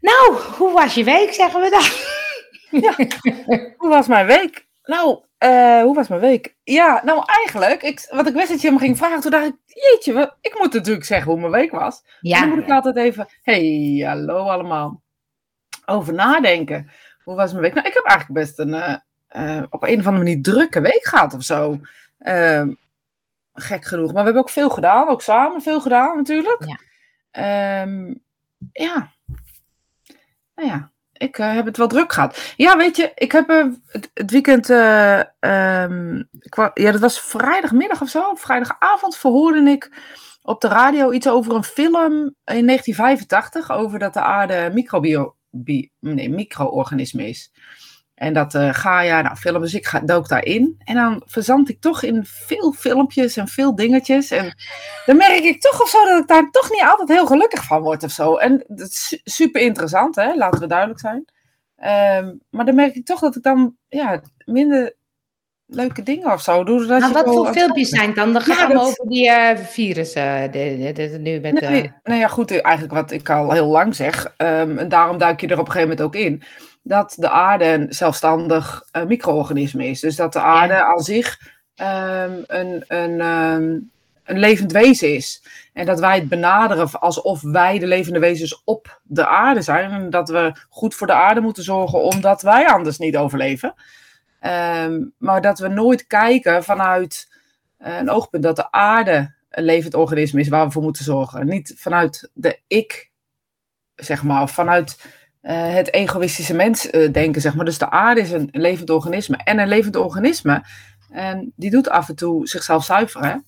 Nou, hoe was je week, zeggen we dan? Ja. hoe was mijn week? Nou, uh, hoe was mijn week? Ja, nou eigenlijk, ik, wat ik wist dat je me ging vragen, toen dacht ik, jeetje, ik moet natuurlijk zeggen hoe mijn week was. Ja. Dan moet ik altijd even, hey, hallo allemaal, over nadenken. Hoe was mijn week? Nou, ik heb eigenlijk best een, uh, uh, op een of andere manier drukke week gehad of zo. Ehm, gek genoeg. Maar we hebben ook veel gedaan, ook samen veel gedaan natuurlijk. Ja. Um, ja. Nou ja, ik uh, heb het wel druk gehad. Ja, weet je, ik heb uh, het, weekend. Uh, ja, dat was vrijdagmiddag of zo. Vrijdagavond verhoorde ik op de radio iets over een film in 1985. Over dat de aarde microbio, bi, nee, micro-organisme is. En dat uh, ga ja, nou, filmen, dus ik ga, dook daarin. En dan verzand ik toch in veel filmpjes en veel dingetjes. En dan merk ik toch of zo dat ik daar toch niet altijd heel gelukkig van word of zo. En dat is super interessant, hè? laten we duidelijk zijn. Um, maar dan merk ik toch dat ik dan ja, minder leuke dingen of zo doe. Nou, wat voor filmpjes zijn dan? Dan gaan ja, we over die uh, virussen. De, de, de, nu met, nee, uh... nou ja, goed, eigenlijk wat ik al heel lang zeg. Um, en daarom duik je er op een gegeven moment ook in dat de aarde een zelfstandig uh, micro-organisme is. Dus dat de aarde ja. aan zich um, een, een, um, een levend wezen is. En dat wij het benaderen alsof wij de levende wezens op de aarde zijn. En dat we goed voor de aarde moeten zorgen, omdat wij anders niet overleven. Um, maar dat we nooit kijken vanuit uh, een oogpunt dat de aarde een levend organisme is waar we voor moeten zorgen. Niet vanuit de ik, zeg maar, of vanuit uh, het egoïstische mens uh, denken, zeg maar. Dus de aarde is een levend organisme. En een levend organisme, en die doet af en toe zichzelf zuiveren.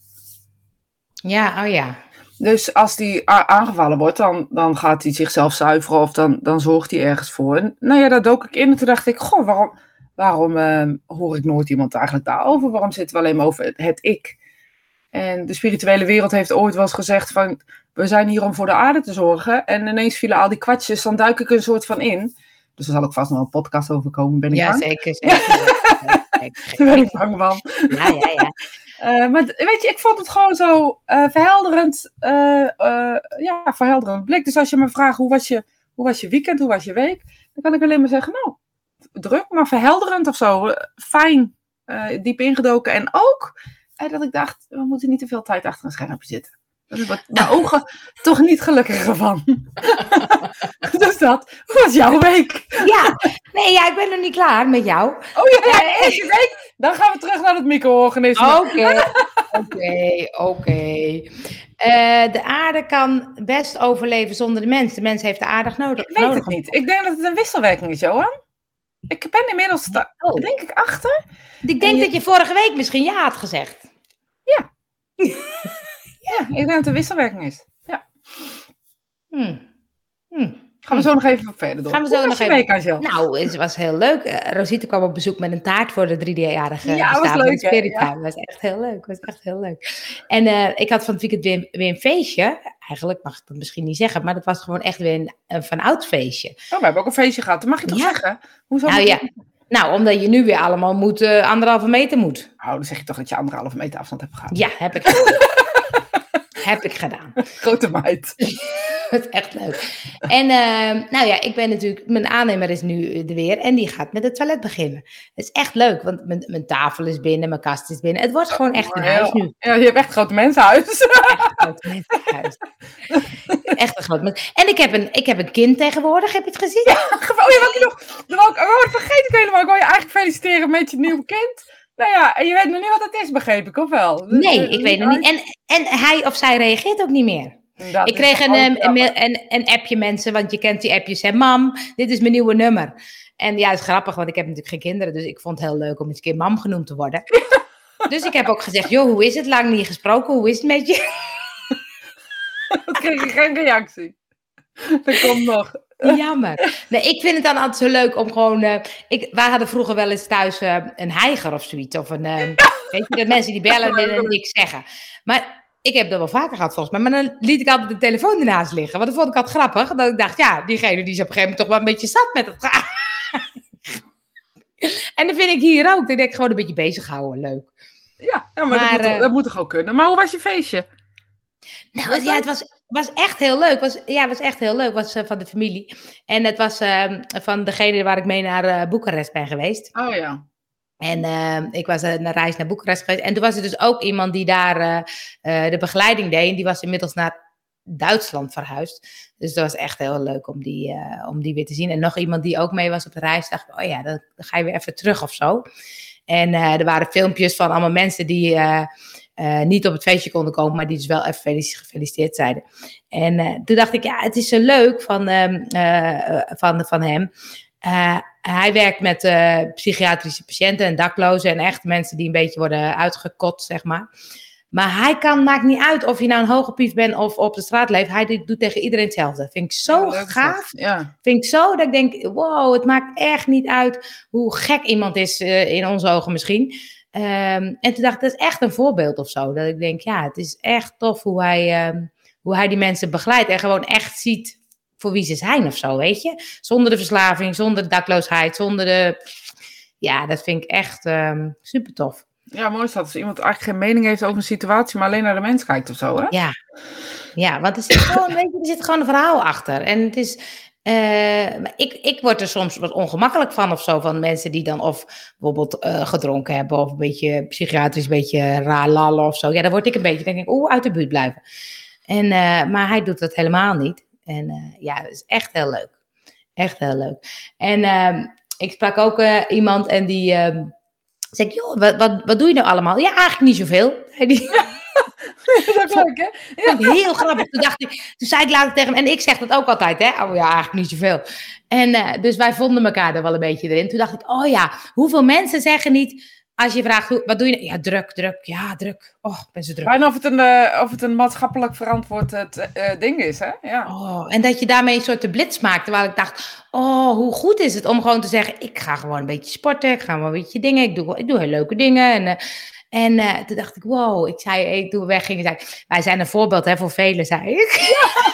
Ja, oh ja. Dus als die aangevallen wordt, dan, dan gaat hij zichzelf zuiveren of dan, dan zorgt hij ergens voor. En nou ja, daar dook ik in en toen dacht ik, goh, waarom, waarom uh, hoor ik nooit iemand eigenlijk daarover? Waarom zitten we alleen maar over het, het ik? En de spirituele wereld heeft ooit wel eens gezegd van we zijn hier om voor de aarde te zorgen. En ineens vielen al die kwartjes, dan duik ik een soort van in. Dus er zal ook vast nog een podcast over komen, ben ik ja, bang? Zeker, zeker. Daar ben ik bang van. Ja, ja, ja. Uh, maar weet je, ik vond het gewoon zo uh, verhelderend, uh, ja, verhelderend blik. Dus als je me vraagt, hoe was je, hoe was je weekend, hoe was je week? Dan kan ik alleen maar zeggen, nou, druk, maar verhelderend of zo. Fijn, diep ingedoken. En ook dat ik dacht, we moeten niet te veel tijd achter een schermpje zitten. Daar wordt mijn ogen toch niet gelukkiger van. dus dat was jouw week. ja, nee, ja, ik ben nog niet klaar met jou. Oh ja, ja is je week? Dan gaan we terug naar het micro-organisme. Oké, oké, oké. Uh, de aarde kan best overleven zonder de mens. De mens heeft de aarde nodig. Ik weet nodig het niet. Ik denk dat het een wisselwerking is, Johan. Ik ben inmiddels, oh. denk ik, achter. Ik denk je... dat je vorige week misschien ja had gezegd. Ja. Ja, ik denk dat het een wisselwerking is. Ja. Hmm. Hmm. Gaan we zo nog even verder door. Gaan we zo nog even. Week, nou, het was heel leuk. Uh, Rosita kwam op bezoek met een taart voor de 3D-jarige. Ja, was leuk. Ja. Dat was echt heel leuk. was echt heel leuk. En uh, ik had van het weekend weer, weer, een feestje. Eigenlijk mag ik dat misschien niet zeggen, maar dat was gewoon echt weer een, een van oud feestje. Oh, we hebben ook een feestje gehad. Dat mag je toch ja. zeggen? Hoezo? Nou ja. Nou, omdat je nu weer allemaal moet, uh, anderhalve meter moet. Oh, dan zeg je toch dat je anderhalve meter afstand hebt gehad. Ja, heb ik. heb ik gedaan. Grote meid. is echt leuk. En uh, nou ja, ik ben natuurlijk, mijn aannemer is nu er weer en die gaat met het toilet beginnen. Het is echt leuk, want mijn, mijn tafel is binnen, mijn kast is binnen. Het wordt gewoon echt een huis nu. Ja, je hebt echt een groot mensenhuis. Echt een groot mensenhuis. echt een groot. En ik heb, een, ik heb een kind tegenwoordig, heb je het gezien? Ja, oh, ja, wat ik nog, ik, oh, vergeet ik helemaal. Ik wil je eigenlijk feliciteren met je nieuwe kind. Nou ja, en je weet nog niet wat het is, begreep ik, of wel? Nee, ik weet het niet. En, en hij of zij reageert ook niet meer. Dat ik kreeg een, een, een, een, appje mensen, want je kent die appjes. Hè, mam, dit is mijn nieuwe nummer. En ja, het is grappig, want ik heb natuurlijk geen kinderen. Dus ik vond het heel leuk om eens een keer mam genoemd te worden. dus ik heb ook gezegd, joh, hoe is het? Lang niet gesproken, hoe is het met je? Dan kreeg je geen reactie. Dat komt nog. Jammer. Nee, ik vind het dan altijd zo leuk om gewoon. Uh, ik, wij hadden vroeger wel eens thuis uh, een heiger of zoiets. Of een. Uh, weet je, dat mensen die bellen en niks zeggen. Maar ik heb dat wel vaker gehad volgens mij. Maar dan liet ik altijd de telefoon ernaast liggen. Want dat vond ik altijd grappig. Dat ik dacht, ja, diegene die is op een gegeven moment toch wel een beetje zat met het. en dan vind ik hier ook. Dan denk ik gewoon een beetje bezig houden. Leuk. Ja, ja maar, maar dat, moet, dat moet toch ook kunnen. Maar hoe was je feestje? Nou, ja, het was, was echt heel leuk. Was, ja, het was echt heel leuk. was van de familie. En het was uh, van degene waar ik mee naar uh, Boekarest ben geweest. Oh ja. En uh, ik was een reis naar Boekarest geweest. En toen was er dus ook iemand die daar de begeleiding deed. En die was inmiddels naar Duitsland verhuisd. Dus dat was echt heel leuk om die, om die weer te zien. En nog iemand die ook mee was op de reis. Dacht oh ja, dan ga je weer even terug of zo. En er waren filmpjes van allemaal mensen die niet op het feestje konden komen, maar die dus wel even gefeliciteerd zeiden. En toen dacht ik, ja, het is zo leuk van, uh, van, van hem. Hij werkt met psychiatrische patiënten en daklozen en echt mensen die een beetje worden uitgekot, zeg maar. Maar hij kan, maakt niet uit of je nou een hoge pief bent of op de straat leeft. Hij doet tegen iedereen hetzelfde. Vind ik zo gaaf. Ja. Vind ik zo dat ik denk, wow, het maakt echt niet uit hoe gek iemand is in onze ogen misschien. Um, en toen dacht ik, dat is echt een voorbeeld of zo. Dat ik denk, ja, het is echt tof hoe hij, um, hoe hij die mensen begeleidt. En gewoon echt ziet voor wie ze zijn of zo, weet je. Zonder de verslaving, zonder de dakloosheid, zonder de... Ja, dat vind ik echt um, super tof. Ja, mooi is dat. Als iemand eigenlijk geen mening heeft over een situatie, maar alleen naar de mens kijkt of zo, hè? Ja, ja want er zit gewoon, weet je, er zit gewoon een verhaal achter. En het is, uh, ik, ik word er soms wat ongemakkelijk van of zo. Van mensen die dan of bijvoorbeeld uh, gedronken hebben. Of een beetje psychiatrisch, een beetje raar lallen of zo. Ja, dan word ik een beetje, denk ik, oeh, uit de buurt blijven. En, uh, maar hij doet dat helemaal niet. En ja, dat is echt heel leuk. Echt heel leuk. En ehm, ik sprak ook iemand en die ehm, zei, joh, wat, wat, wat doe je nou allemaal? Ja, eigenlijk niet zoveel. Die, dat is leuk, hè? Ja. Heel grappig. Toen, dacht ik, toen zei ik later tegen hem, en ik zeg dat ook altijd, hè? Oh ja, eigenlijk niet zoveel. En uh, dus wij vonden elkaar er wel een beetje erin. Toen dacht ik, oh ja, hoeveel mensen zeggen niet, als je vraagt, wat doe je? Nou? Ja, druk, druk, ja, druk. Oh, ben zo druk. Bijna of het een, uh, of het een maatschappelijk verantwoord uh, ding is, hè? Ja. Oh, en dat je daarmee een soort de blitz maakt. Terwijl ik dacht, oh, hoe goed is het om gewoon te zeggen, ik ga gewoon een beetje sporten, ik ga wel een beetje dingen, ik doe, ik doe heel leuke dingen. En en uh, toen dacht ik, wow, ik zei, ik, toen we weggingen, zei wij zijn een voorbeeld hè, voor velen, zei ik. Ja.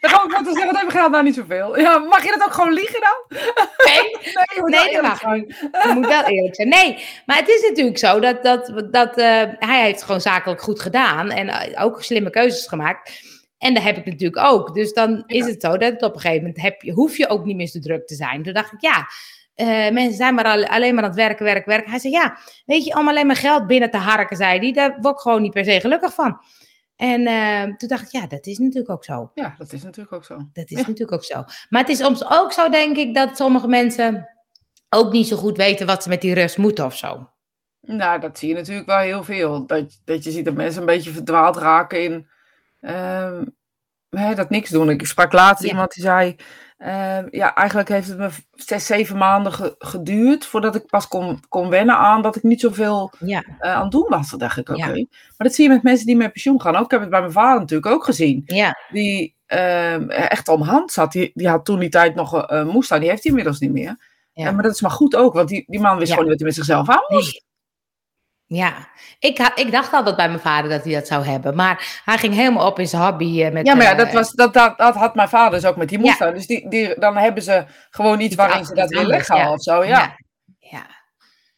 Dan ik wat zeggen, wat hebben we gedaan? Nou, niet zoveel. Ja, mag je dat ook gewoon liegen dan? Nee, nee, nee dat mag Je moet wel eerlijk zijn. Nee, maar het is natuurlijk zo dat, dat, dat uh, hij heeft gewoon zakelijk goed gedaan en uh, ook slimme keuzes gemaakt. En dat heb ik natuurlijk ook. Dus dan is het zo dat het op een gegeven moment heb je, hoef je ook niet meer zo druk te zijn. Toen dacht ik, ja, uh, mensen zijn maar al, alleen maar aan het werken, werken, werken. Hij zei, ja, weet je, om alleen maar geld binnen te harken, zei hij. Daar word ik gewoon niet per se gelukkig van. En uh, toen dacht ik, ja, dat is natuurlijk ook zo. Ja, dat is natuurlijk ook zo. Dat is natuurlijk ook zo. Maar het is soms ook zo, denk ik, dat sommige mensen ook niet zo goed weten wat ze met die rust moeten of zo. Nou, dat zie je natuurlijk wel heel veel. Dat, dat je ziet dat mensen een beetje verdwaald raken in uh, hè, dat niks doen. Ik sprak laatst iemand die zei, uh, ja, eigenlijk heeft het me zes, zeven maanden geduurd voordat ik pas kon, kon wennen aan dat ik niet zoveel ja. uh, aan het doen was. Dan dacht ik, oké. Okay. Maar dat zie je met mensen die met pensioen gaan. Ook, ik heb het bij mijn vader natuurlijk ook gezien. Ja. Die uh, echt om hand zat. Die, die had toen die tijd nog een moest Die heeft hij inmiddels niet meer. Ja. maar dat is maar goed ook, want die, die man wist gewoon niet wat hij met zichzelf aan moest. Ja, ik, ik dacht altijd bij mijn vader dat hij dat zou hebben. Maar hij ging helemaal op in zijn hobby. Uh, met, ja, maar ja, dat, was, dat, dat, dat had mijn vader dus ook met die moestuin. Ja. Dus die, die, dan hebben ze gewoon iets waarin ze dat weghalen ja. of zo. Ja. ja.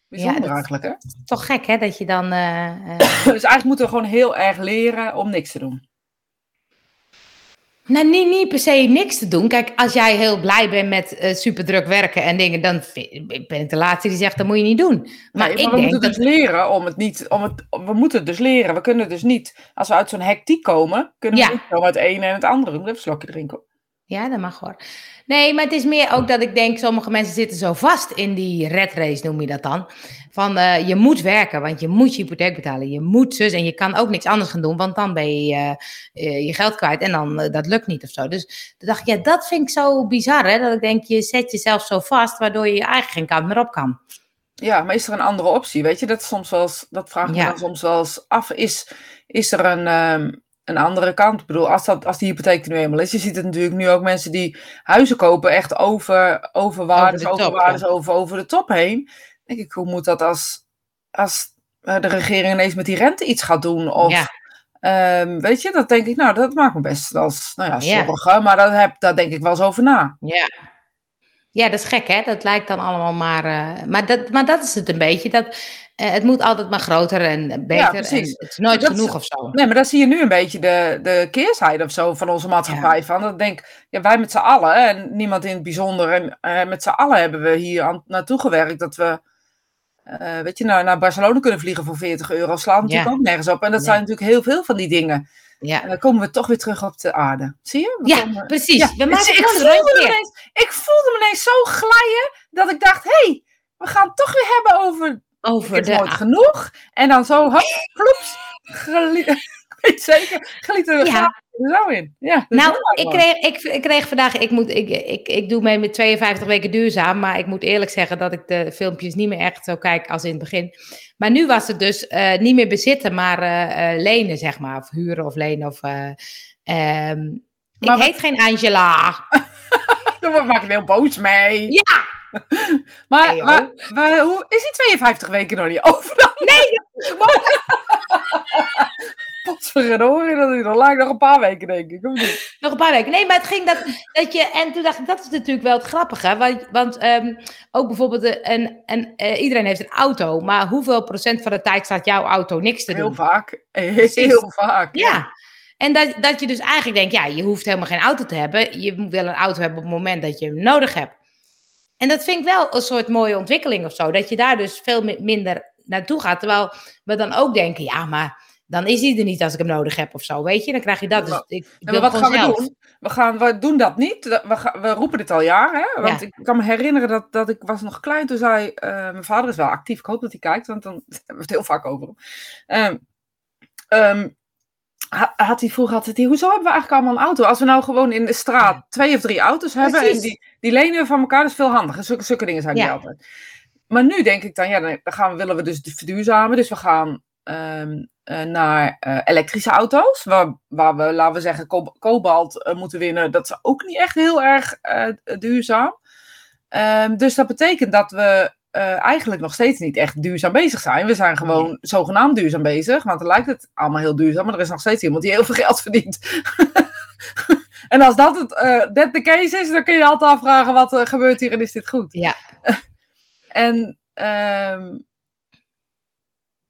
Bijzonder ja, eigenlijk, hè? Toch gek, hè? Dat je dan... Uh... dus eigenlijk moeten we gewoon heel erg leren om niks te doen. Nou, niet, niet per se niks te doen. Kijk, als jij heel blij bent met uh, superdruk werken en dingen, dan ben ik de laatste die zegt dat moet je niet doen. Maar, nee, maar ik we denk moeten dat... dus leren om het niet, om het, we moeten dus leren. We kunnen dus niet, als we uit zo'n hectiek komen, kunnen we niet zomaar het ene en het andere doen. Even een slokje drinken. Ja, dat mag hoor. Nee, maar het is meer ook dat ik denk, sommige mensen zitten zo vast in die red race, noem je dat dan. Van uh, je moet werken, want je moet je hypotheek betalen. Je moet zus en je kan ook niks anders gaan doen, want dan ben je uh, je geld kwijt en dan dat lukt niet of zo. Dus toen dacht ik, ja, dat vind ik zo bizar, hè? Dat ik denk, je zet jezelf zo vast, waardoor je eigenlijk geen kant meer op kan. Ja, maar is er een andere optie? Weet je, dat soms wel eens, dat vraag ik ja. me soms wel eens af. Is, is er een, um, een andere kant. Ik bedoel, als, dat, als die hypotheek er nu eenmaal is, je ziet het natuurlijk nu ook mensen die huizen kopen echt over, over waardes, over, over, waardes, over, over de top heen. denk ik, hoe moet dat als, als de regering ineens met die rente iets gaat doen? Of, ja. um, weet je, dat denk ik, nou, dat maakt me best als, nou ja, zorgen, ja. maar daar, heb, daar denk ik wel eens over na. Ja. Ja, dat is gek, hè? Dat lijkt dan allemaal maar. Uh, maar, dat, maar dat is het een beetje. Dat, het moet altijd maar groter en beter. Ja, en het is nooit genoeg of zo. Nee, maar dan zie je nu een beetje de, de keerzijde of zo van onze maatschappij. Van dat denk ja, wij met z'n allen, en niemand in het bijzonder, en uh, met z'n allen hebben we hier aan, naartoe gewerkt dat we. Uh, weet je, naar, naar Barcelona kunnen vliegen voor 40 euro. Slaan natuurlijk ook nergens op. En dat zijn natuurlijk heel veel van die dingen. Ja. En dan komen we toch weer terug op de aarde. Zie je? We ja, precies. Ja. We maken ik, voelde ineens, ik voelde me ineens zo glijden dat ik dacht: hé, hey, we gaan het toch weer hebben over. Over het de. nooit genoeg. En dan zo, hop, kloeps. zeker, geliet er ja. zo in. Ja, nou, ik kreeg, ik, ik, kreeg vandaag, ik, moet, ik, ik, ik doe mee met 52 weken duurzaam, maar ik moet eerlijk zeggen dat ik de filmpjes niet meer echt zo kijk als in het begin. Maar nu was het dus uh, niet meer bezitten, maar uh, lenen, zeg maar, of huren of lenen. Of, um, ik heet geen Angela. Daar maak ik heel boos mee. Ja! maar, maar, maar, hoe is die 52 weken nog niet over? Nee! Potverdorie, dat is nog lang nog een paar weken, denk ik. Nog een paar weken. Nee, maar het ging dat, dat je... En toen dacht ik, dat is natuurlijk wel het grappige. Want, want um, ook bijvoorbeeld, een, een, uh, iedereen heeft een auto. Maar hoeveel procent van de tijd staat jouw auto niks te doen? Heel vaak. Heel vaak. Ja. ja. En dat, dat je dus eigenlijk denkt, ja, je hoeft helemaal geen auto te hebben. Je moet wel een auto hebben op het moment dat je hem nodig hebt. En dat vind ik wel een soort mooie ontwikkeling of zo. Dat je daar dus veel minder naartoe gaat. Terwijl we dan ook denken, ja, maar dan is hij er niet als ik hem nodig heb of zo, weet je? Dan krijg je dat. Dus ik, ik wat gaan we doen? We, gaan, we doen dat niet. We, we roepen dit al jaren. Want ik kan me herinneren dat, dat ik was nog klein. Toen zei, uh, mijn vader is wel actief. Ik hoop dat hij kijkt, want dan hebben we het heel vaak over hem. Um, had hij vroeger altijd, hoezo hebben we eigenlijk allemaal een auto? Als we nou gewoon in de straat twee of drie auto's hebben en die, die lenen we van elkaar, dat is veel handiger. Zulke, zulke dingen zijn die altijd. Maar nu denk ik dan, ja, dan gaan we, willen we dus verduurzamen. Dus we gaan um, naar uh, elektrische auto's, waar, waar we, laten we zeggen, kobalt uh, moeten winnen. Dat is ook niet echt heel erg duurzaam. Um, dus dat betekent dat we uh, eigenlijk nog steeds niet echt duurzaam bezig zijn. We zijn gewoon zogenaamd duurzaam bezig, want dan lijkt het allemaal heel duurzaam, maar er is nog steeds iemand die heel veel geld verdient. en als dat het, uh, dat de case is, dan kun je altijd afvragen wat er gebeurt hier en is dit goed. Ja. en um,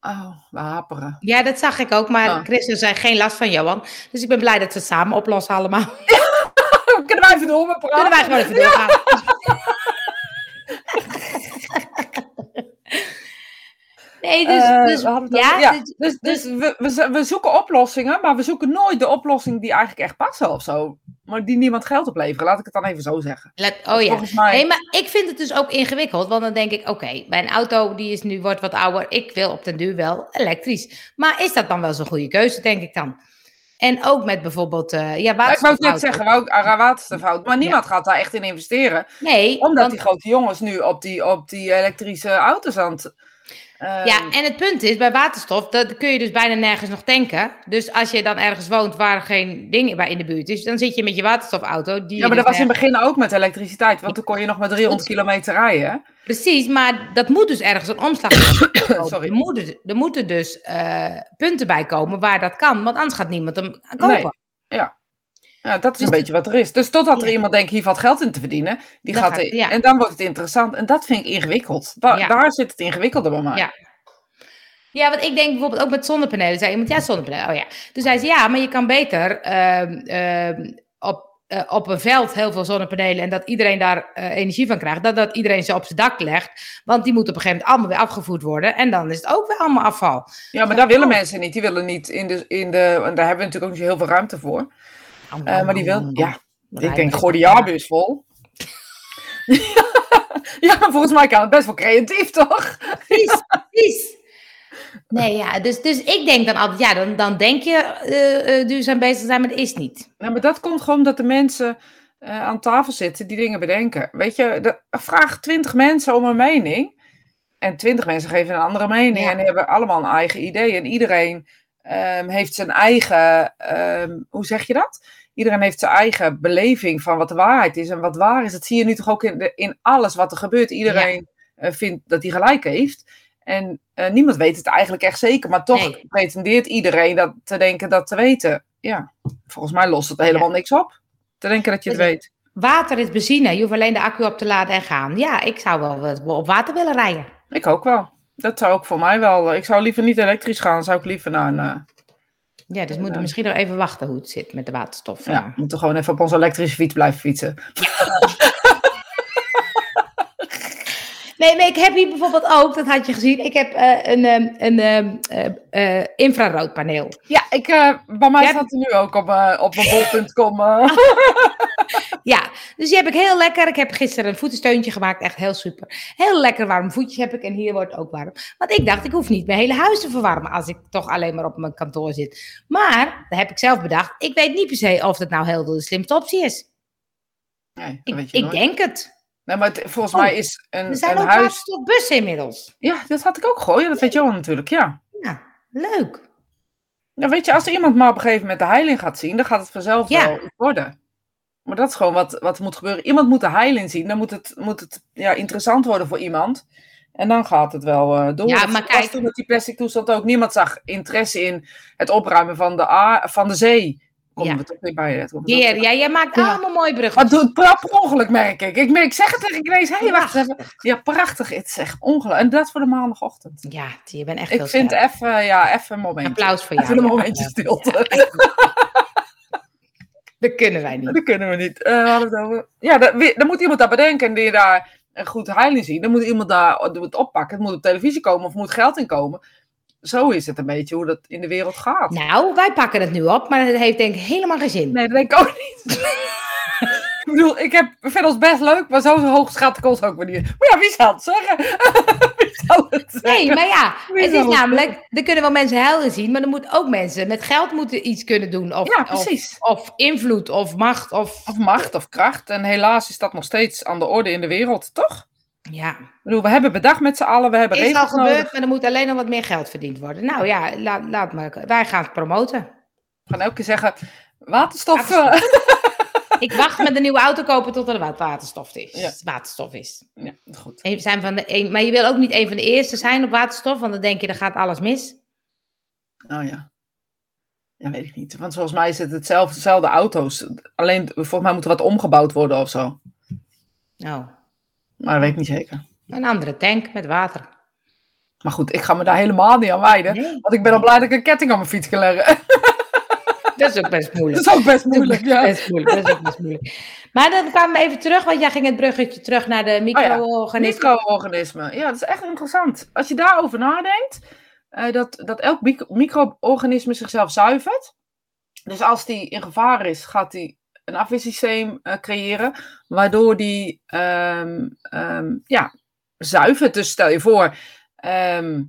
Oh, we haperen. Ja, dat zag ik ook. Maar oh. Chris zei geen last van Johan. Dus ik ben blij dat we het samen oplossen allemaal. Kunnen wij even door praten? Kunnen wij gewoon even doorgaan. Nee, dus, uh, dus, ja, ja, dus, dus, dus, we, we, we, zoeken oplossingen, maar we zoeken nooit de oplossing die eigenlijk echt passen of zo. Maar die niemand geld opleveren, laat ik het dan even zo zeggen. oh ja. Mij... Nee, maar ik vind het dus ook ingewikkeld, want dan denk ik, oké, bij een auto die is nu wordt wat ouder, ik wil op den duur wel elektrisch. Maar is dat dan wel zo'n goede keuze, denk ik dan? En ook met bijvoorbeeld, uh, ja. Ik wou het net zeggen, ook waterstofauto. Maar niemand gaat daar echt in investeren. Nee. Omdat want... die grote jongens nu op die, op die elektrische auto's aan het ja, ehm, en het punt is, bij waterstof, dat kun je dus bijna nergens nog tanken. Dus als je dan ergens woont waar geen ding bij in de buurt is, dan zit je met je waterstofauto. Die ja, maar dat was in het begin ook met elektriciteit, want dan kon je nog maar 300 kilometer rijden. Precies, maar dat moet dus ergens een omslag Sorry. Er moeten, er moeten dus uh, punten bij komen waar dat kan, want anders gaat niemand hem kopen. Nee. Ja. Ja, dat is een dus beetje wat er is. Dus totdat er iemand denkt, hier valt geld in te verdienen. Die gaat, En dan wordt het interessant. En dat vind ik ingewikkeld. Daar zit het ingewikkelde bij mij. Ja. Ja, want ik denk bijvoorbeeld ook met zonnepanelen. Zei iemand, ja, zonnepanelen. Oh ja. Toen zei ze, ja, maar je kan beter uh, op, uh, op een veld heel veel zonnepanelen en dat iedereen daar uh, energie van krijgt. Dat, dat iedereen ze op zijn dak legt. Want die moet op een gegeven moment allemaal weer afgevoerd worden. En dan is het ook weer allemaal afval. Ja, maar daar willen mensen niet. Die willen niet in de, in de. En daar hebben we natuurlijk ook niet heel veel ruimte voor. Uh, maar die wil, ja, ik denk, gooi de jaarbus vol. ja, volgens mij kan het best wel creatief, toch? Precies, precies. Nee, ja, dus, dus ik denk dan altijd, ja, dan, dan denk je uh, uh, duurzaam bezig zijn, maar dat is niet. Nou, maar dat komt gewoon dat de mensen uh, aan tafel zitten die dingen bedenken. Weet je, de, vraag twintig mensen om een mening. En twintig mensen geven een andere mening ja. en hebben allemaal een eigen idee. En iedereen um, heeft zijn eigen, um, hoe zeg je dat? Iedereen heeft zijn eigen beleving van wat de waarheid is en wat waar is. Dat zie je nu toch ook in, de, in alles wat er gebeurt. Iedereen ja. uh, vindt dat hij gelijk heeft. En uh, niemand weet het eigenlijk echt zeker, maar toch nee. pretendeert iedereen dat te denken dat te weten. Ja, volgens mij lost het helemaal ja. niks op. Te denken dat je het weet. Water is benzine, je hoeft alleen de accu op te laden en gaan. Ja, ik zou wel op water willen rijden. Ik ook wel. Dat zou ook voor mij wel. Ik zou liever niet elektrisch gaan, zou ik liever naar een. Uh, ja, dus moeten we misschien nog even wachten hoe het zit met de waterstof. Ja, we moeten gewoon even op onze elektrische fiets blijven fietsen. Nee, nee, ik heb hier bijvoorbeeld ook, dat had je gezien, ik heb uh, een, um, een uh, infraroodpaneel. Ja, ik, bij mij staat er nu ook op, op mijn bol.com. ja, dus die heb ik heel lekker. Ik heb gisteren een voetensteuntje gemaakt, echt heel super. Heel lekker warm voetjes heb ik en hier wordt ook warm. Want ik dacht, ik hoef niet mijn hele huis te verwarmen als ik toch alleen maar op mijn kantoor zit. Maar, dat heb ik zelf bedacht, ik weet niet per se of dat nou heel de slimste optie is. Nee, ik, ik denk het. Nee, maar volgens mij oh, is een, er zijn een ook huis... bussen inmiddels. Ja, dat had ik ook gooien. Dat weet wel natuurlijk, ja. Ja, leuk. Ja, weet je, als iemand maar op een gegeven moment de heiling gaat zien, dan gaat het vanzelf Ja. wel worden. Maar dat is gewoon wat, wat moet gebeuren. Iemand moet de heiling zien, dan moet het, moet het ja, interessant worden voor iemand. En dan gaat het wel eh, door. Ja, Dat maar kijk- toen met die plastic toestand ook. Niemand zag interesse in het opruimen van de, a van de zee. Komen Ja. we toch weer bij het. Heer, ja, jij maakt Ja. allemaal mooie Maar bruggen. doe het pra- per ongeluk, merk ik. Ik, merk, ik zeg het tegen Grace. Hé, hey, wacht even. Ja, prachtig. Het is echt ongeluk. En dat voor de maandagochtend. Ja, je bent echt Ik vind even, ja, even een moment. Applaus voor jou. Even een momentje stilte. Dat kunnen wij niet. Dat kunnen we niet. Eh, we hadden het over... Ja, dat, dan moet iemand dat bedenken en die daar een goed heiling zien. Dan moet iemand daar het oppakken. Het moet op televisie komen of er moet geld in komen. Zo is het een beetje hoe dat in de wereld gaat. Nou, wij pakken het nu op, maar het heeft denk ik helemaal geen zin. Nee, dat denk ik ook niet. ik bedoel, ik heb, vind ons best leuk, maar zo hoog schat ik ons ook weer niet. Maar ja, wie zal het zeggen? wie zal het zeggen? Nee, maar ja, Wie het is het namelijk, er kunnen wel mensen helden zien, maar er moeten ook mensen met geld moeten iets kunnen doen. Of, Ja, of, precies. of invloed, of macht, of... Of macht of kracht. En helaas is dat nog steeds aan de orde in de wereld, toch? Ja, Ik bedoel, we hebben bedacht met z'n allen, we hebben is al regels gebeurd, nodig. maar er moet alleen nog wat meer geld verdiend worden. Nou ja, laat, laat maar, wij gaan het promoten. We gaan elke keer zeggen, waterstof... Waterstof. Ik wacht met een nieuwe auto kopen tot er wat waterstof is. Ja. Waterstof is. ja, goed. Een- Zijn van de, maar je wil ook niet een van de eerste zijn op waterstof, want dan denk je, dan gaat alles mis. Oh ja. Ja, weet ik niet. Want volgens mij is het hetzelfde, dezelfde auto's. Alleen, volgens mij moet er wat omgebouwd worden of zo. Nou, Maar dat weet ik niet zeker. een andere tank met water. Maar goed, ik ga me daar helemaal niet aan wijden. Nee, Want ik ben al blij dat ik een ketting aan mijn fiets kan leggen. dat is ook best moeilijk. Dat is ook best moeilijk, ja. Best moeilijk, dat is ook best moeilijk. Maar dan kwamen we even terug, want jij ging het bruggetje terug naar de micro-organismen. Micro-organismen. Ja, dat is echt interessant. Als je daarover nadenkt, eh, dat, dat elk mic- micro-organisme zichzelf zuivert. Dus als die in gevaar is, gaat die een afweersysteem eh, creëren, waardoor die ehm, ehm, ja, zuivert. Dus stel je voor, ehm,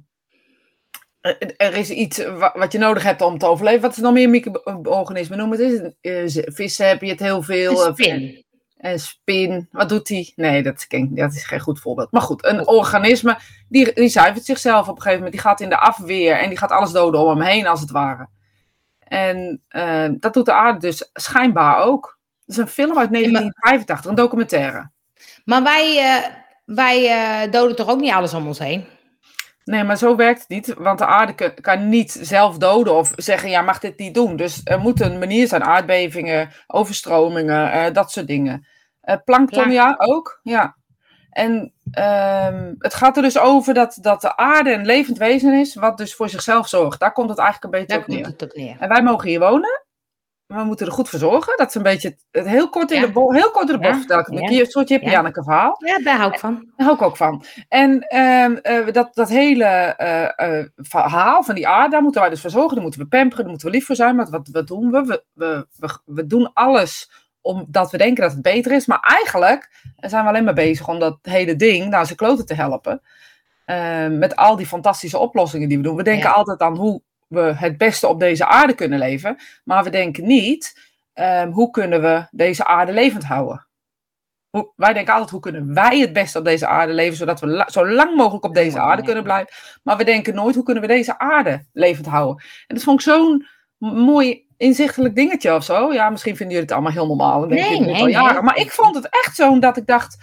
er- er is iets wa- wat je nodig hebt om te overleven. Wat is nog meer micro-organismen? Noem het eens. Eh, Vissen heb je het heel veel. Een eh, spin. een spin, wat doet die? Nee, dat, dat is geen goed voorbeeld. Maar goed, een organisme, die, die zuivert zichzelf op een gegeven moment. Die gaat in de afweer en die gaat alles doden om hem heen, als het ware. En eh, dat doet de aarde dus schijnbaar ook. Dat is een film uit 1985, een documentaire. Maar wij, eh, wij eh, doden toch ook niet alles om ons heen? Nee, maar zo werkt het niet, want de aarde kan, niet zelf doden of zeggen, ja, mag dit niet doen. Dus er moet een manier zijn, aardbevingen, overstromingen, eh, dat soort dingen. Eh plankton, Ja. ook, ja. En ehm, het gaat er dus over dat, dat de aarde een levend wezen is, wat dus voor zichzelf zorgt. Daar komt het eigenlijk een beetje Daar op komt neer. het op neer. En wij mogen hier wonen. We moeten er goed voor zorgen. Dat is een beetje het, heel kort in Ja. de bo- heel kort in de bocht Ja, vertel ik het. ja. Een soort Jip Ja. Janneke verhaal. Ja, daar hou ik van. Daar hou ik ook van. En ehm, eh, dat, dat hele eh, eh, verhaal van die aarde, daar moeten wij dus voor zorgen. Daar moeten we pamperen, daar moeten we lief voor zijn. Maar wat, wat doen we? We, we, we? we doen alles omdat we denken dat het beter is. Maar eigenlijk zijn we alleen maar bezig om dat hele ding naar zijn kloten te helpen. Ehm, met al die fantastische oplossingen die we doen. We denken altijd aan hoe we het beste op deze aarde kunnen leven. Maar we denken niet, ehm, hoe kunnen we deze aarde levend houden? Hoe, wij denken altijd, hoe kunnen wij het beste op deze aarde leven, zodat we la- zo lang mogelijk op deze aarde kunnen blijven. Maar we denken nooit, hoe kunnen we deze aarde levend houden? En dat vond ik zo'n mooi inzichtelijk dingetje of zo. Ja, misschien vinden jullie het allemaal heel normaal. En denken Nee, nee, al nee. jaren. Maar ik vond het echt zo dat ik dacht,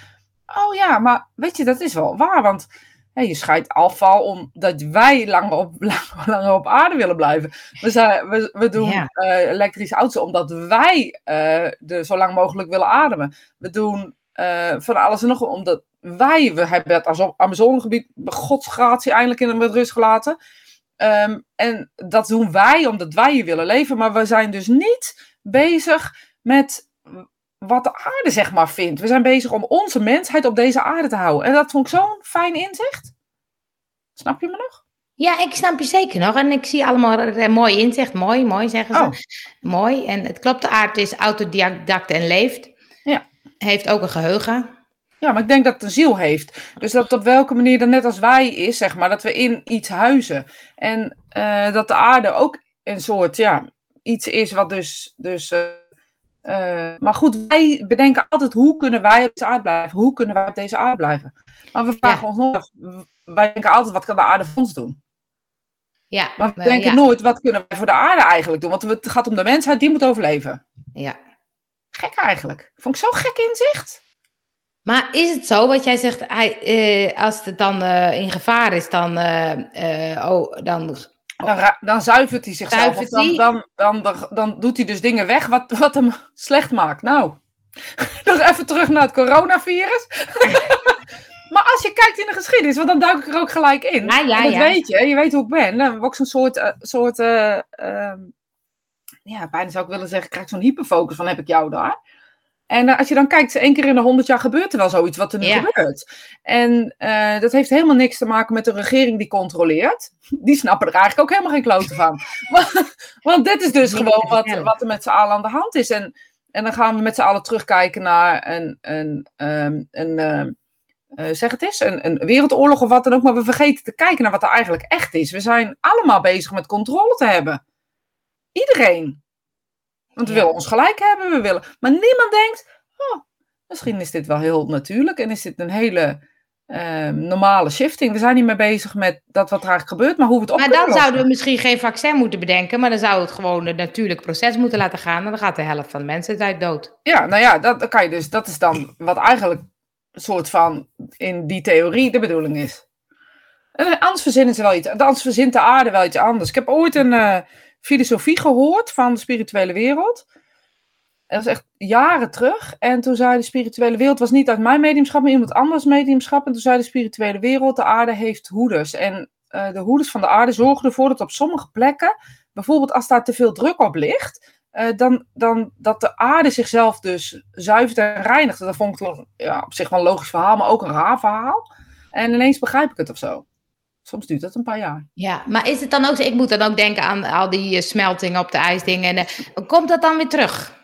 oh ja, maar weet je, dat is wel waar. Want je scheidt afval omdat wij langer op, langer, langer op aarde willen blijven. We, zijn, we, we doen Ja. eh, elektrische auto's omdat wij eh, de, zo lang mogelijk willen ademen. We doen eh, van alles en nog omdat wij, we hebben het Amazonegebied, godsgratie, eindelijk in met rust gelaten. Ehm, en dat doen wij omdat wij hier willen leven. Maar we zijn dus niet bezig met wat de aarde zeg maar vindt. We zijn bezig om onze mensheid op deze aarde te houden. En dat vond ik zo'n fijn inzicht. Snap je me nog? Ja, ik snap je zeker nog. En ik zie allemaal mooi inzicht. Mooi, mooi zeggen ze. Oh. Mooi. En het klopt, de aarde is autodidact en leeft. Ja. Heeft ook een geheugen. Ja, maar ik denk dat het een ziel heeft. Dus dat op welke manier dan net als wij is, zeg maar, dat we in iets huizen. En uh, dat de aarde ook een soort, ja, iets is wat dus, dus uh, uh, maar goed, wij bedenken altijd hoe kunnen wij op deze aarde blijven? Hoe kunnen wij op deze aarde blijven? Maar we vragen ons nog, wij denken altijd wat kan de aarde voor ons doen? Ja, maar we denken nooit wat kunnen wij voor de aarde eigenlijk doen? Want het gaat om de mensheid, die moet overleven. Ja. Gek eigenlijk. Vond ik zo gek inzicht. Maar is het zo wat jij zegt, hij, eh, als het dan uh, in gevaar is, dan, uh, oh, dan dan, dan zuivert hij zichzelf. Dan, dan, dan, dan, doet hij dus dingen weg wat, wat hem slecht maakt. Nou, nog even terug naar het coronavirus. maar als je kijkt in de geschiedenis, want dan duik ik er ook gelijk in. Ja, ja, dat ja. weet je, je weet hoe ik ben. Dan heb ik ook zo'n soort, uh, soort uh, uh, ja, bijna zou ik willen zeggen, ik krijg zo'n hyperfocus van heb ik jou daar. En uh, als je dan kijkt, één keer in de honderd jaar gebeurt er wel zoiets wat er nu gebeurt. En uh, dat heeft helemaal niks te maken met de regering die controleert. Die snappen er eigenlijk ook helemaal geen kloten van. Want dit is dus gewoon wat, wat er met z'n allen aan de hand is. En, en dan gaan we met z'n allen terugkijken naar een, een, um, een uh, zeg het eens, een, een wereldoorlog of wat dan ook. Maar we vergeten te kijken naar wat er eigenlijk echt is. We zijn allemaal bezig met controle te hebben. Iedereen. Want we willen ons gelijk hebben, we willen. Maar niemand denkt, oh, misschien is dit wel heel natuurlijk en is dit een hele uh, normale shifting. We zijn niet meer bezig met dat wat er eigenlijk gebeurt, maar hoe we het op Maar dan zouden we misschien geen vaccin moeten bedenken, maar dan zou het gewoon een natuurlijk proces moeten laten gaan en dan gaat de helft van de mensen tijd dood. Ja, nou ja, dat, kan je dus, dat is dan wat eigenlijk een soort van in die theorie de bedoeling is. En anders verzinnen ze wel iets, anders verzint de aarde wel iets anders. Ik heb ooit een... Uh, filosofie gehoord van de spirituele wereld. Dat is echt jaren terug. En toen zei de spirituele wereld, was niet uit mijn mediumschap, maar iemand anders mediumschap. En toen zei de spirituele wereld, de aarde heeft hoeders. En uh, de hoeders van de aarde zorgen ervoor dat op sommige plekken, bijvoorbeeld als daar te veel druk op ligt, uh, dan, dan dat de aarde zichzelf dus zuivert en reinigt. Dat vond ik ja, op zich wel een logisch verhaal, maar ook een raar verhaal. En ineens begrijp ik het of zo. Soms duurt dat een paar jaar. Ja, maar is het dan ook, ik moet dan ook denken aan al die uh, smelting op de ijsdingen. En, uh, komt dat dan weer terug?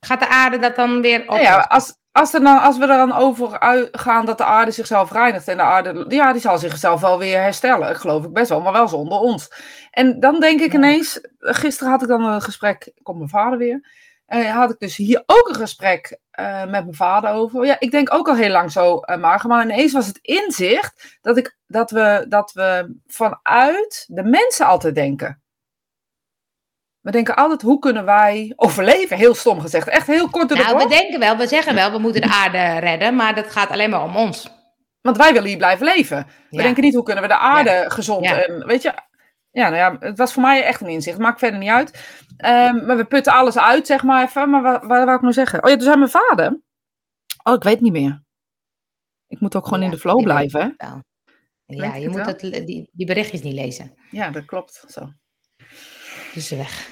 Gaat de aarde dat dan weer op? Ja, als, als, er dan, als we er dan over uitgaan dat de aarde zichzelf reinigt en de aarde, ja, die zal zichzelf wel weer herstellen, geloof ik best wel, maar wel zonder ons. En dan denk ik ineens, gisteren had ik dan een gesprek, komt mijn vader weer, en had ik dus hier ook een gesprek uh, met mijn vader over. Ja, ik denk ook al heel lang zo, uh, maar, maar ineens was het inzicht dat, ik, dat, we, dat we vanuit de mensen altijd denken. We denken altijd, hoe kunnen wij overleven? Heel stom gezegd. Echt heel kort door Nou, we denken wel, we zeggen wel, we moeten de aarde redden, maar dat gaat alleen maar om ons. Want wij willen hier blijven leven. We denken niet, hoe kunnen we de aarde ja. gezond... En, weet je, ja, nou ja, het was voor mij echt een inzicht. Maakt verder niet uit. Um, maar we putten alles uit, zeg maar even. Maar wat, wat wou ik nou zeggen? Oh ja, toen zei mijn vader. Oh, ik weet niet meer. Ik moet ook gewoon ja, in de flow blijven. Hè? Ja, je moet dat, die, die berichtjes niet lezen. Ja, dat klopt. Zo. Dus weg.